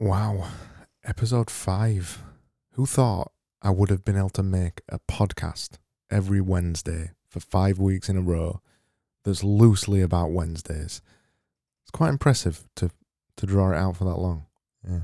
Wow, episode five. Who thought I would have been able to make a podcast every Wednesday for five weeks in a row that's loosely about Wednesdays? It's quite impressive to, to draw it out for that long. Yeah.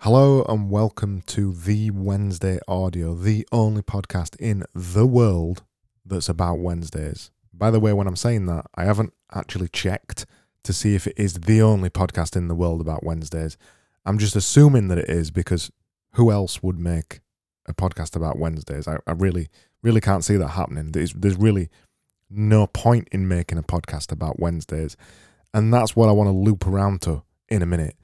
Hello and welcome to the Wednesday Audio, the only podcast in the world that's about Wednesdays. By the way, when I'm saying that, I haven't actually checked to see if it is the only podcast in the world about Wednesdays. I'm just assuming that it is because who else would make a podcast about Wednesdays? I, I really, really can't see that happening. There's, there's really no point in making a podcast about Wednesdays. And that's what I want to loop around to in a minute.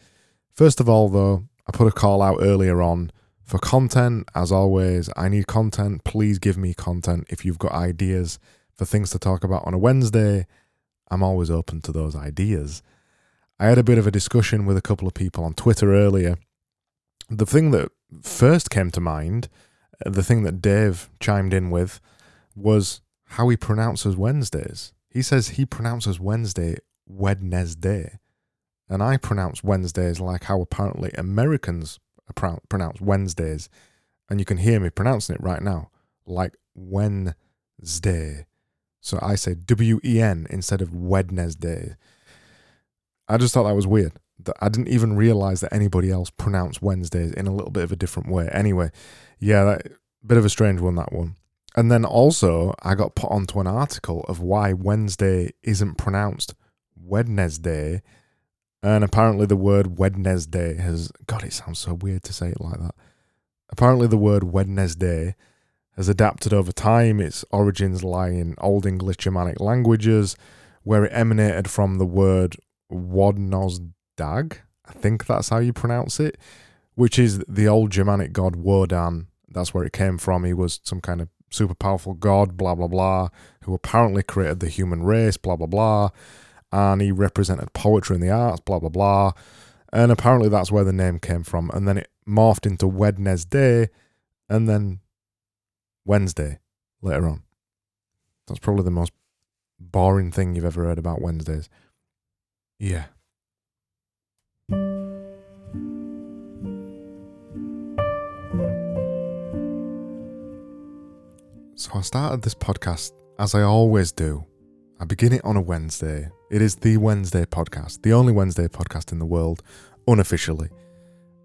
First of all, though, I put a call out earlier on for content. As always, I need content. Please give me content if you've got ideas for things to talk about on a Wednesday. I'm always open to those ideas. I had a bit of a discussion with a couple of people on Twitter earlier. The thing that first came to mind, uh, the thing that Dave chimed in with, was how he pronounces Wednesdays. He says he pronounces Wednesday Wednesday. And I pronounce Wednesdays like how apparently Americans pronounce Wednesdays. And you can hear me pronouncing it right now, like Wednesday. So I say W E N instead of Wednesday. I just thought that was weird. That I didn't even realize that anybody else pronounced Wednesdays in a little bit of a different way. Anyway, yeah, that, bit of a strange one that one. And then also, I got put onto an article of why Wednesday isn't pronounced Wednesday. And apparently, the word Wednesday has. God, it sounds so weird to say it like that. Apparently, the word Wednesday has adapted over time. Its origins lie in Old English Germanic languages, where it emanated from the word Wodnosdag. I think that's how you pronounce it, which is the old Germanic god Wodan. That's where it came from. He was some kind of super powerful god, blah, blah, blah, who apparently created the human race, blah, blah, blah. And he represented poetry and the arts, blah, blah, blah. And apparently that's where the name came from. And then it morphed into Wednesday, and then Wednesday later on. That's probably the most boring thing you've ever heard about Wednesdays. Yeah. So I started this podcast as I always do. I begin it on a Wednesday. It is the Wednesday podcast, the only Wednesday podcast in the world, unofficially.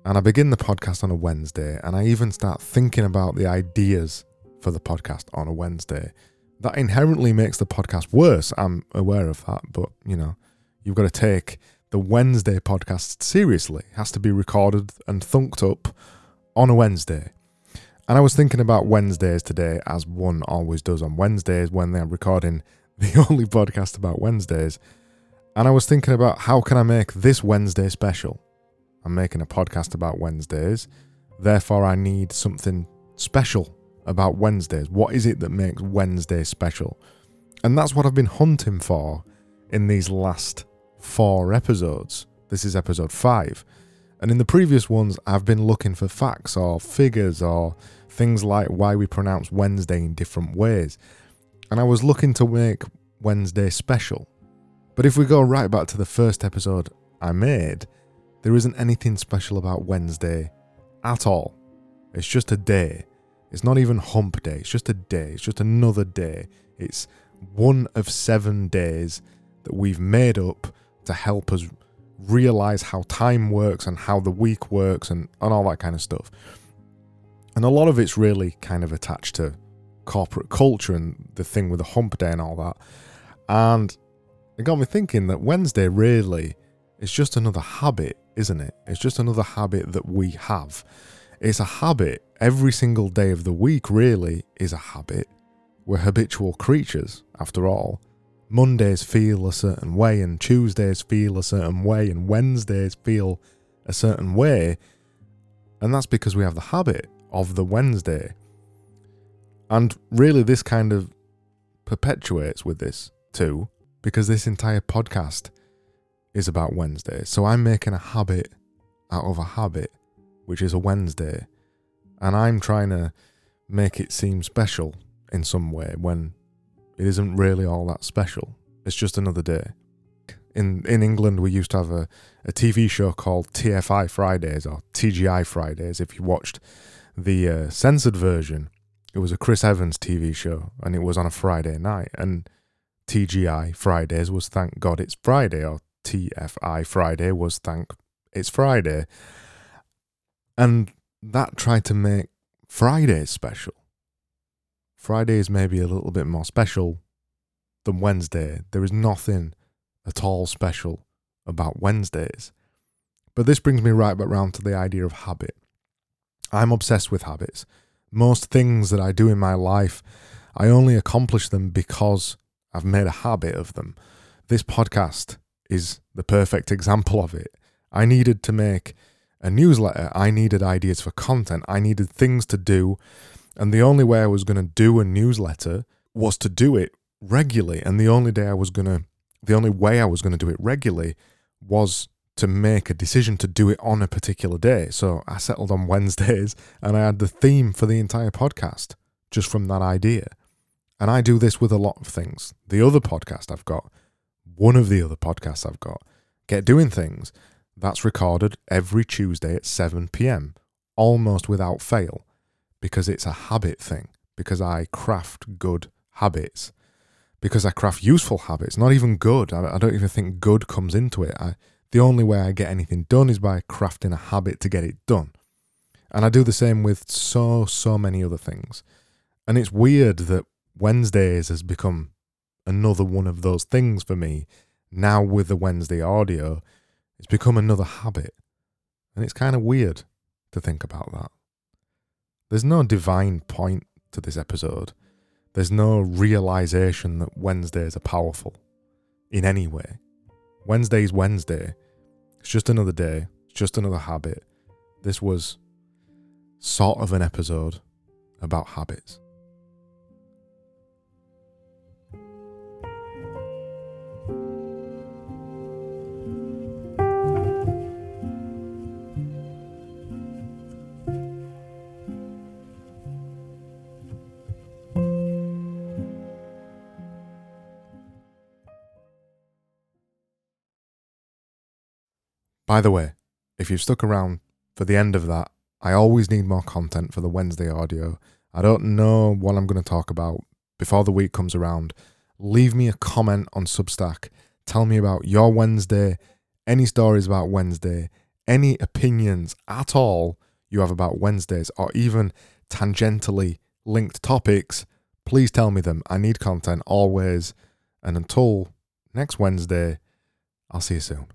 And I begin the podcast on a Wednesday, and I even start thinking about the ideas for the podcast on a Wednesday. That inherently makes the podcast worse. I'm aware of that, but you know, you've got to take the Wednesday podcast seriously. It has to be recorded and thunked up on a Wednesday. And I was thinking about Wednesdays today, as one always does on Wednesdays when they're recording the only podcast about Wednesdays. And I was thinking about how can I make this Wednesday special? I'm making a podcast about Wednesdays. Therefore, I need something special about Wednesdays. What is it that makes Wednesday special? And that's what I've been hunting for in these last four episodes. This is episode five. And in the previous ones, I've been looking for facts or figures or things like why we pronounce Wednesday in different ways. And I was looking to make Wednesday special. But if we go right back to the first episode I made, there isn't anything special about Wednesday at all. It's just a day. It's not even hump day, it's just a day, it's just another day. It's one of seven days that we've made up to help us realize how time works and how the week works and, and all that kind of stuff. And a lot of it's really kind of attached to corporate culture and the thing with the hump day and all that. And it got me thinking that Wednesday really is just another habit, isn't it? It's just another habit that we have. It's a habit. Every single day of the week, really, is a habit. We're habitual creatures, after all. Mondays feel a certain way, and Tuesdays feel a certain way, and Wednesdays feel a certain way. And that's because we have the habit of the Wednesday. And really, this kind of perpetuates with this too, because this entire podcast is about Wednesday. So I'm making a habit out of a habit which is a Wednesday, and I'm trying to make it seem special in some way when it isn't really all that special. It's just another day. in in England we used to have a, a TV show called TFI Fridays or TGI Fridays. If you watched the uh, censored version, it was a Chris Evans TV show, and it was on a Friday night. And TGI Fridays was Thank God It's Friday, or TFI Friday was Thank It's Friday. And that tried to make Fridays special. Fridays maybe a little bit more special than Wednesday. There is nothing at all special about Wednesdays. But this brings me right back round to the idea of habit. I'm obsessed with habits. Most things that I do in my life, I only accomplish them because I've made a habit of them. This podcast is the perfect example of it. I needed to make a newsletter, I needed ideas for content, I needed things to do, and the only way I was going to do a newsletter was to do it regularly. And the only day I was going to, the only way I was going to do it regularly was to make a decision to do it on a particular day. So I settled on Wednesdays and I had the theme for the entire podcast just from that idea. And I do this with a lot of things. The other podcast I've got, one of the other podcasts I've got, Get Doing Things, that's recorded every Tuesday at 7 p.m., almost without fail, because it's a habit thing, because I craft good habits, because I craft useful habits, not even good. I, I don't even think good comes into it. I, the only way I get anything done is by crafting a habit to get it done. And I do the same with so, so many other things. And it's weird that Wednesdays has become another one of those things for me. Now, with the Wednesday audio, it's become another habit. And it's kind of weird to think about that. There's no divine point to this episode. There's no realization that Wednesdays are powerful in any way. Wednesday's Wednesday. It's just another day. It's just another habit. This was sort of an episode about habits. By the way, if you've stuck around for the end of that, I always need more content for the Wednesday audio. I don't know what I'm going to talk about before the week comes around. Leave me a comment on Substack. Tell me about your Wednesday, any stories about Wednesday, any opinions at all you have about Wednesdays, or even tangentially linked topics. Please tell me them. I need content always. And until next Wednesday, I'll see you soon.